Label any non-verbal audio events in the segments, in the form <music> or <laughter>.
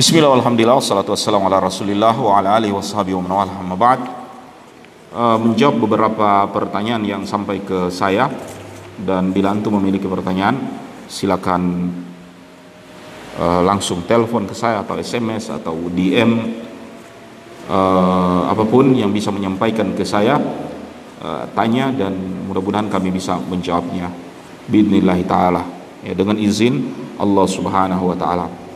Bismillah, alhamdulillah, wassalatu wassalamu ala rasulillah wa ala alihi wa sahbihi wa man ba'd. Uh, Menjawab beberapa pertanyaan yang sampai ke saya Dan bila antum memiliki pertanyaan Silakan uh, langsung telepon ke saya atau SMS atau DM uh, Apa pun yang bisa menyampaikan ke saya uh, Tanya dan mudah-mudahan kami bisa menjawabnya. Bidnillahi ta'ala. Ya, Dengan izin Allah subhanahu wa ta'ala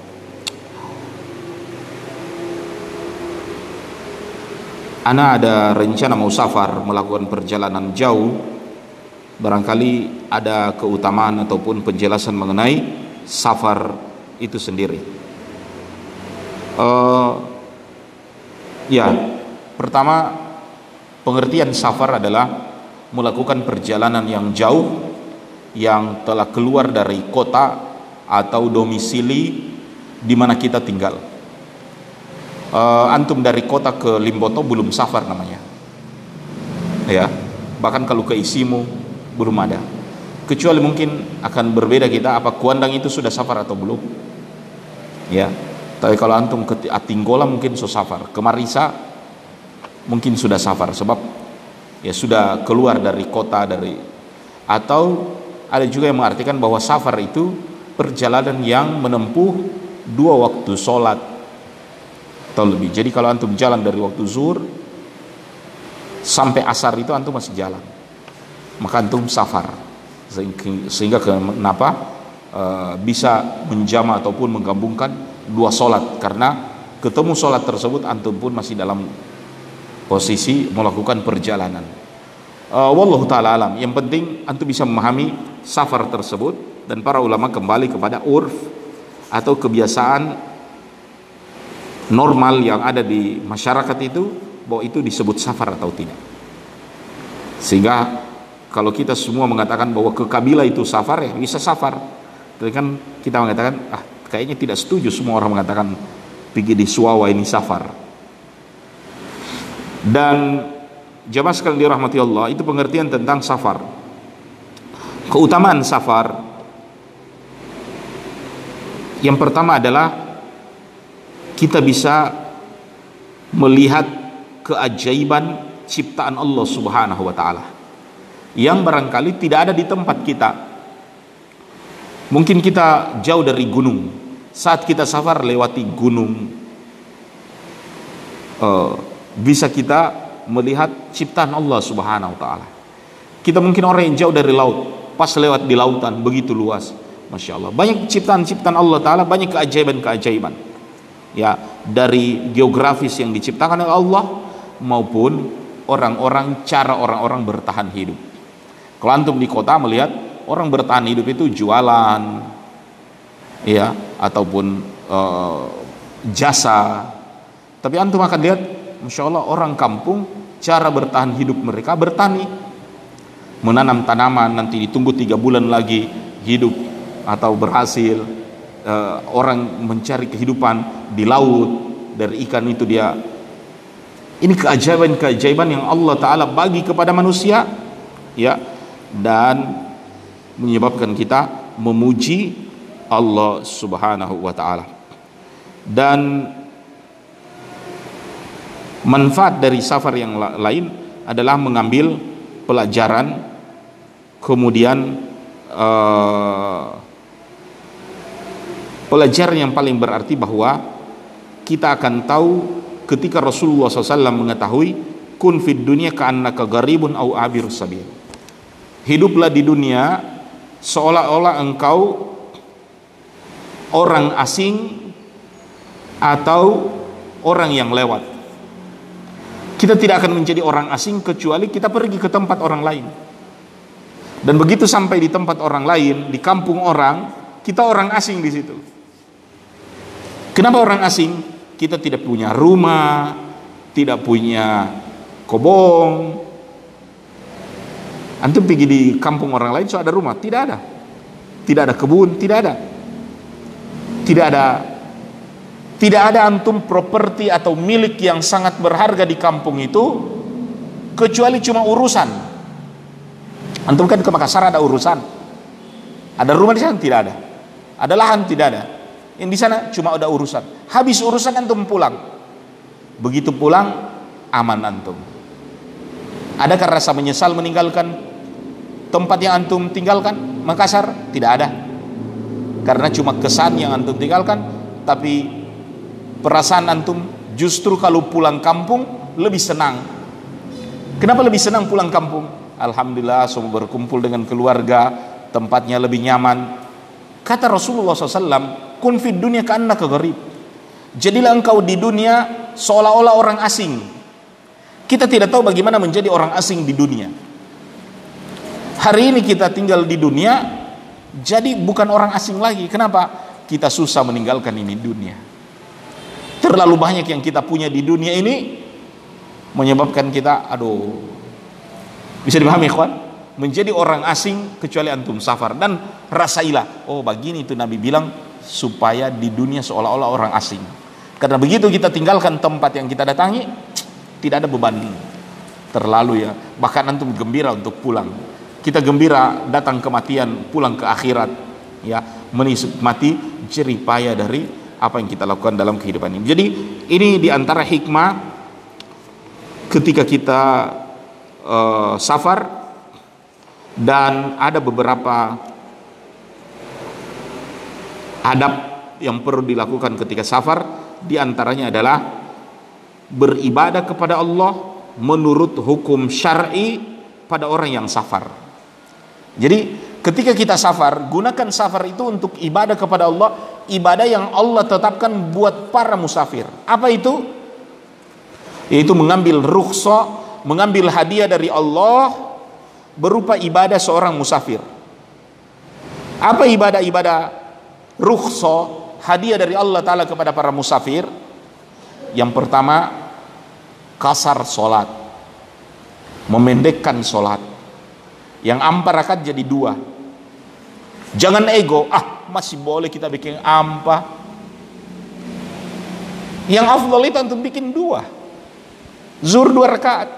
Ana ada rencana mau safar melakukan perjalanan jauh. Barangkali ada keutamaan ataupun penjelasan mengenai safar itu sendiri. Uh, ya pertama pengertian safar adalah melakukan perjalanan yang jauh yang telah keluar dari kota atau domisili di mana kita tinggal uh, antum dari kota ke Limboto belum safar namanya. Ya bahkan kalau ke Isimu belum ada. Kecuali mungkin akan berbeda kita apa Kuandang itu sudah safar atau belum? Ya tapi kalau antum ke Atinggola mungkin so safar. Ke Marisa mungkin sudah safar sebab ya sudah keluar dari kota dari atau ada juga yang mengartikan bahwa safar itu perjalanan yang menempuh dua waktu sholat atau lebih. Jadi kalau antum jalan dari waktu zuhur sampai asar itu antum masih jalan. Maka antum safar. Sehingga kenapa e, bisa menjama ataupun menggabungkan dua solat karena ketemu solat tersebut antum pun masih dalam posisi melakukan perjalanan. E, wallahu taala alam. Yang penting antum bisa memahami safar tersebut dan para ulama kembali kepada urf atau kebiasaan normal yang ada di masyarakat itu bahwa itu disebut safar atau tidak. Sehingga kalau kita semua mengatakan bahwa ke kabilah itu safar ya bisa safar. Tapi kan kita mengatakan ah kayaknya tidak setuju semua orang mengatakan pergi di Suawa ini safar. Dan jamaah sekalian dirahmati Allah itu pengertian tentang safar. Keutamaan safar. Yang pertama adalah kita bisa melihat keajaiban ciptaan Allah Subhanahu wa taala yang barangkali tidak ada di tempat kita. Mungkin kita jauh dari gunung. Saat kita safar lewati gunung uh, bisa kita melihat ciptaan Allah Subhanahu wa taala. Kita mungkin orang yang jauh dari laut, pas lewat di lautan begitu luas. Masya Allah. Banyak ciptaan-ciptaan Allah Ta'ala, banyak keajaiban-keajaiban ya dari geografis yang diciptakan oleh Allah maupun orang-orang cara orang-orang bertahan hidup. Kalau antum di kota melihat orang bertahan hidup itu jualan ya ataupun uh, jasa. Tapi antum akan lihat Masya Allah orang kampung cara bertahan hidup mereka bertani menanam tanaman nanti ditunggu tiga bulan lagi hidup atau berhasil uh, orang mencari kehidupan di laut dari ikan itu dia ini keajaiban-keajaiban yang Allah taala bagi kepada manusia ya dan menyebabkan kita memuji Allah Subhanahu wa taala. Dan manfaat dari safar yang lain adalah mengambil pelajaran kemudian uh, Pelajaran yang paling berarti bahwa kita akan tahu ketika Rasulullah SAW mengetahui kun fid dunia ka'annaka garibun au abir sabil. Hiduplah di dunia seolah-olah engkau orang asing atau orang yang lewat. Kita tidak akan menjadi orang asing kecuali kita pergi ke tempat orang lain. Dan begitu sampai di tempat orang lain, di kampung orang, kita orang asing di situ. Kenapa orang asing? Kita tidak punya rumah, tidak punya kobong. Antum pergi di kampung orang lain so ada rumah, tidak ada. Tidak ada kebun, tidak ada. Tidak ada tidak ada antum properti atau milik yang sangat berharga di kampung itu kecuali cuma urusan. Antum kan ke Makassar ada urusan. Ada rumah di sana tidak ada. Ada lahan tidak ada Yang di sana cuma ada urusan. Habis urusan antum pulang. Begitu pulang aman antum. Adakah rasa menyesal meninggalkan tempat yang antum tinggalkan? Makassar? Tidak ada. Karena cuma kesan yang antum tinggalkan, tapi perasaan antum justru kalau pulang kampung lebih senang. Kenapa lebih senang pulang kampung? Alhamdulillah semua berkumpul dengan keluarga, tempatnya lebih nyaman. Kata Rasulullah SAW, kun fid dunia karena gharib. Jadilah engkau di dunia seolah-olah orang asing. Kita tidak tahu bagaimana menjadi orang asing di dunia. Hari ini kita tinggal di dunia, jadi bukan orang asing lagi. Kenapa? Kita susah meninggalkan ini dunia. Terlalu banyak yang kita punya di dunia ini menyebabkan kita, aduh, bisa dipahami kawan? Menjadi orang asing kecuali antum safar dan rasailah. Oh, begini itu Nabi bilang supaya di dunia seolah-olah orang asing. Karena begitu kita tinggalkan tempat yang kita datangi, tidak ada beban terlalu ya. Bahkan antum gembira untuk pulang. Kita gembira datang kematian, pulang ke akhirat, ya, menikmati jerih payah dari apa yang kita lakukan dalam kehidupan ini. Jadi ini di antara hikmah ketika kita uh, safar dan ada beberapa adab yang perlu dilakukan ketika safar di antaranya adalah beribadah kepada Allah menurut hukum syar'i pada orang yang safar. Jadi ketika kita safar, gunakan safar itu untuk ibadah kepada Allah, ibadah yang Allah tetapkan buat para musafir. Apa itu? Yaitu mengambil rukhsah, mengambil hadiah dari Allah berupa ibadah seorang musafir. Apa ibadah-ibadah rukhsah hadiah dari Allah Ta'ala kepada para musafir. Yang pertama kasar solat. Memendekkan solat. Yang empat rakaat jadi dua. Jangan ego ah masih boleh kita bikin ampa yang afdal itu antum bikin dua. Zur dua rakaat.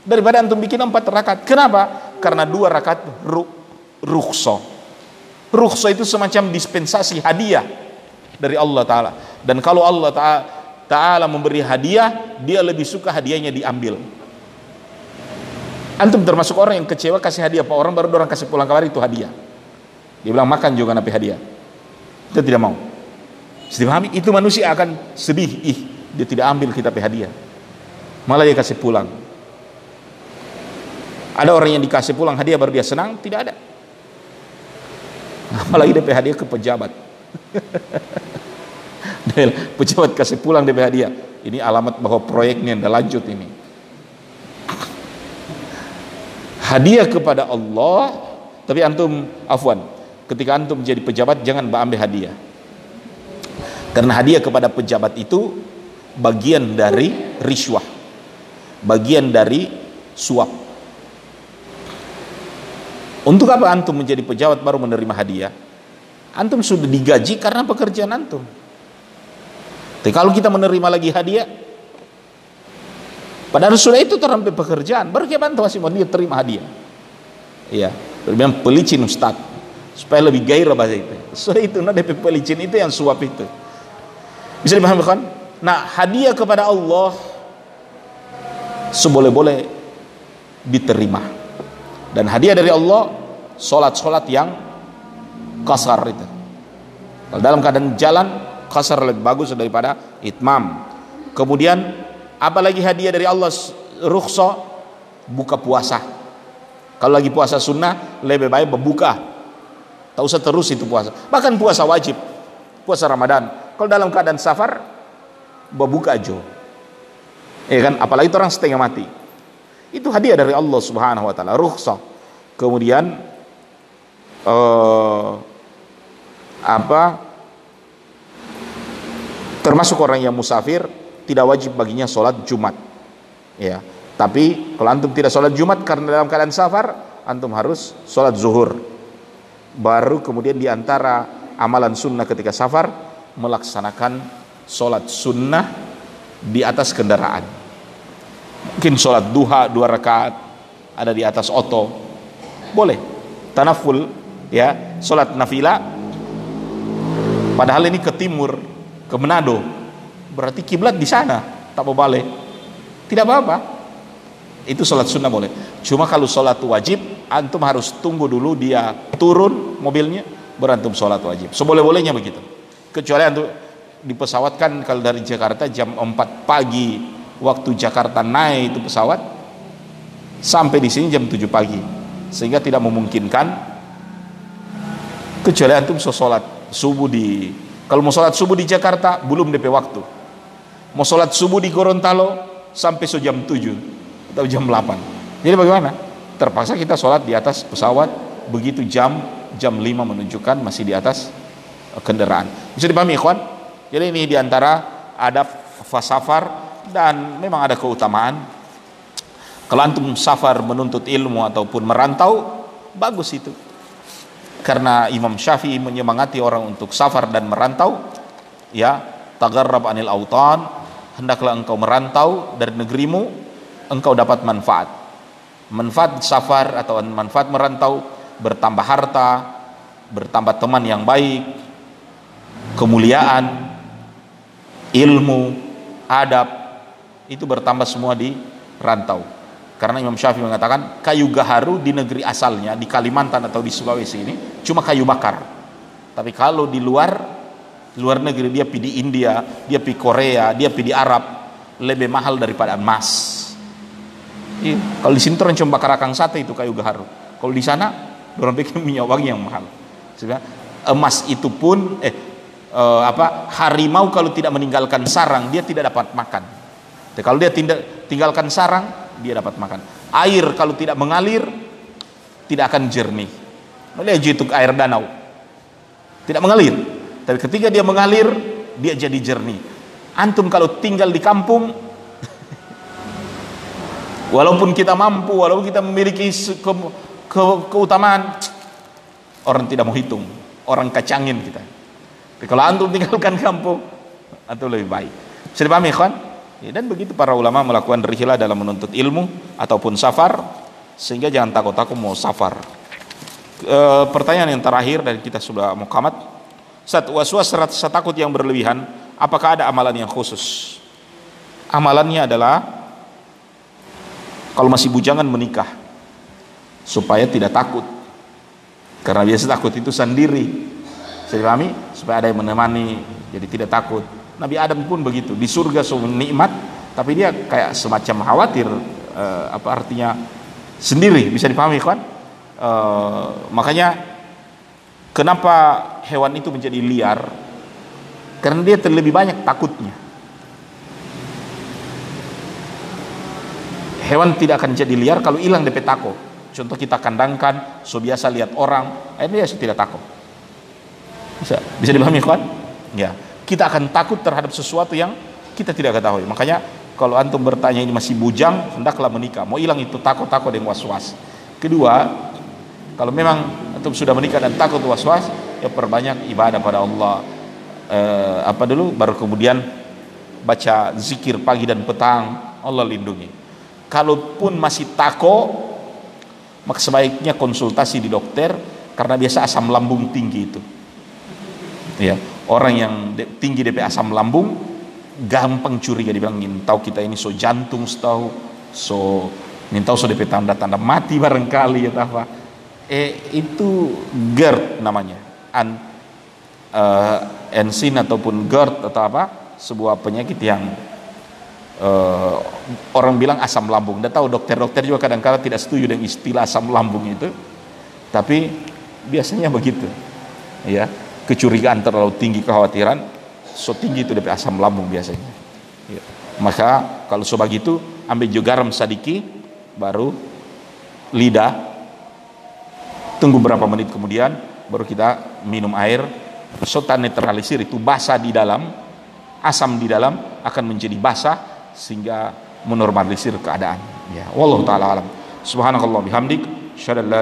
Daripada antum bikin empat rakaat. Kenapa? Karena dua rakaat ru rukhsah rukhsah itu semacam dispensasi hadiah dari Allah Ta'ala. Dan kalau Allah Ta'ala memberi hadiah dia lebih suka hadiahnya diambil. Antum termasuk orang yang kecewa kasih hadiah. Pak orang baru orang kasih pulang kabar itu hadiah. Dia bilang makan juga nabi hadiah. Kita tidak mau. Sedih itu manusia akan sedih. Ih dia tidak ambil kita hadiah. Malah dia kasih pulang. Ada orang yang dikasih pulang hadiah baru dia senang? Tidak ada apalagi dia hadiah ke pejabat. <laughs> Pejabat kasih pulang DP hadiah ini alamat bahwa proyeknya anda lanjut ini. Hadiah kepada Allah tapi antum afwan ketika antum menjadi pejabat jangan ambil hadiah. Karena hadiah kepada pejabat itu bagian dari riswah bagian dari suap untuk apa antum menjadi pejabat baru menerima hadiah Antum sudah digaji karena pekerjaan antum. Tapi kalau kita menerima lagi hadiah, padahal sudah itu terampil pekerjaan, baru kita bantu masih mau dia terima hadiah. Iya, lebih pelicin ustad, supaya lebih gairah bahasa itu. So itu, nah DP pelicin itu yang suap itu. Bisa dipahami kan? Nah, hadiah kepada Allah seboleh-boleh diterima. Dan hadiah dari Allah, solat-solat yang kasar itu. Kalau dalam keadaan jalan kasar lebih bagus daripada itmam. Kemudian apalagi hadiah dari Allah rukhsah buka puasa. Kalau lagi puasa sunnah lebih baik berbuka. Tak usah terus itu puasa. Bahkan puasa wajib. Puasa Ramadan. Kalau dalam keadaan safar berbuka aja. Ya kan? Apalagi itu orang setengah mati. Itu hadiah dari Allah Subhanahu wa taala, rukhsah. Kemudian uh, apa termasuk orang yang musafir tidak wajib baginya sholat Jumat. Ya tapi kalau antum tidak sholat Jumat karena dalam keadaan safar antum harus sholat zuhur. Baru kemudian di antara amalan sunnah ketika safar melaksanakan sholat sunnah di atas kendaraan mungkin sholat duha dua rakaat ada di atas oto. Boleh. Tanaful ya. Sholat nafilah padahal ini ke timur ke Manado. Berarti kiblat di sana. Tak mau balik. Tidak apa-apa. Itu sholat sunnah boleh. Cuma kalau sholat wajib antum harus tunggu dulu dia turun mobilnya berantum sholat wajib. Seboleh-bolehnya begitu. Kecuali antum di kan kalau dari Jakarta jam 4 pagi waktu Jakarta naik itu pesawat sampai di sini jam 7 pagi. Sehingga tidak memungkinkan kecuali antum sholat subuh di kalau mau sholat subuh di Jakarta belum DP waktu. Mau sholat subuh di Gorontalo sampai so jam 7 atau jam 8 jadi bagaimana? Terpaksa kita sholat di atas pesawat begitu jam jam 5 menunjukkan masih di atas kendaraan. Bisa dipahami ikhwan? Jadi ini di antara ada fasafar dan memang ada keutamaan. Kalau antum safar menuntut ilmu ataupun merantau bagus itu. Karena Imam Syafi'i menyemangati orang untuk safar dan merantau ya tagarrab anil autan hendaklah engkau merantau dari negerimu engkau dapat manfaat. Manfaat safar atau manfaat merantau bertambah harta bertambah teman yang baik kemuliaan ilmu adab itu bertambah semua di rantau karena Imam Syafi'i mengatakan kayu gaharu di negeri asalnya di Kalimantan atau di Sulawesi ini cuma kayu bakar. Tapi kalau di luar luar negeri dia di India, dia pergi Korea, dia di Arab lebih mahal daripada emas. Iya. Kalau di sini orang cuma bakar akang sate itu kayu gaharu. Kalau di sana orang bikin minyak wangi yang mahal. Sebenarnya emas itu pun eh, eh apa harimau kalau tidak meninggalkan sarang dia tidak dapat makan. Jadi kalau dia tinggalkan sarang dia dapat makan. Air kalau tidak mengalir tidak akan jernih. Melihat itu air danau. Tidak mengalir. Tapi ketika dia mengalir, dia jadi jernih. Antum kalau tinggal di kampung <laughs> walaupun kita mampu, walaupun kita memiliki ke, ke, keutamaan orang tidak mau hitung, orang kacangin kita. Tapi kalau antum tinggalkan kampung, atau lebih baik. Bisa dipahami, kawan? Ya, dan begitu para ulama melakukan rihilah dalam menuntut ilmu ataupun safar sehingga jangan takut-takut mau safar. E, pertanyaan yang terakhir dan kita sudah mau kamat. Saat waswas rasa takut yang berlebihan, apakah ada amalan yang khusus? Amalannya adalah kalau masih bujangan menikah supaya tidak takut. Karena biasa takut itu sendiri. Saya supaya ada yang menemani jadi tidak takut Nabi Adam pun begitu. Di surga nikmat tapi dia kayak semacam khawatir uh, apa artinya sendiri bisa dipahami kan uh, makanya kenapa hewan itu menjadi liar? Karena dia terlebih banyak takutnya. Hewan tidak akan jadi liar kalau hilang DP takut contoh kita kandangkan so biasa lihat orang akhirnya dia tidak takut bisa bisa dipahami kan ya kita akan takut terhadap sesuatu yang kita tidak ketahui. Makanya kalau antum bertanya ini masih bujang, hendaklah menikah. Mau hilang itu takut-takut dan was-was. Kedua, kalau memang antum sudah menikah dan takut was-was, ya perbanyak ibadah pada Allah. Eh, apa dulu baru kemudian baca zikir pagi dan petang, Allah lindungi. Kalaupun masih takut, maka sebaiknya konsultasi di dokter karena biasa asam lambung tinggi itu. Ya, orang yang tinggi DP asam lambung gampang curiga dibilang tahu kita ini so jantung setahu so tahu so DP tanda-tanda mati barangkali ya apa eh itu GERD namanya. An uh, ensin ataupun GERD atau apa sebuah penyakit yang uh, orang bilang asam lambung. Dan tahu dokter-dokter juga kadang-kadang tidak setuju dengan istilah asam lambung itu, tapi biasanya begitu, ya kecurigaan terlalu tinggi kekhawatiran so tinggi itu dari asam lambung biasanya. Ya. maka kalau so begitu ambil juga garam sadiki baru lidah tunggu berapa menit kemudian baru kita minum air. So netralisir itu basah di dalam asam di dalam akan menjadi basah sehingga menormalisir keadaan. Ya wallahu taala alam. Subhanakallah bihamdik syadallah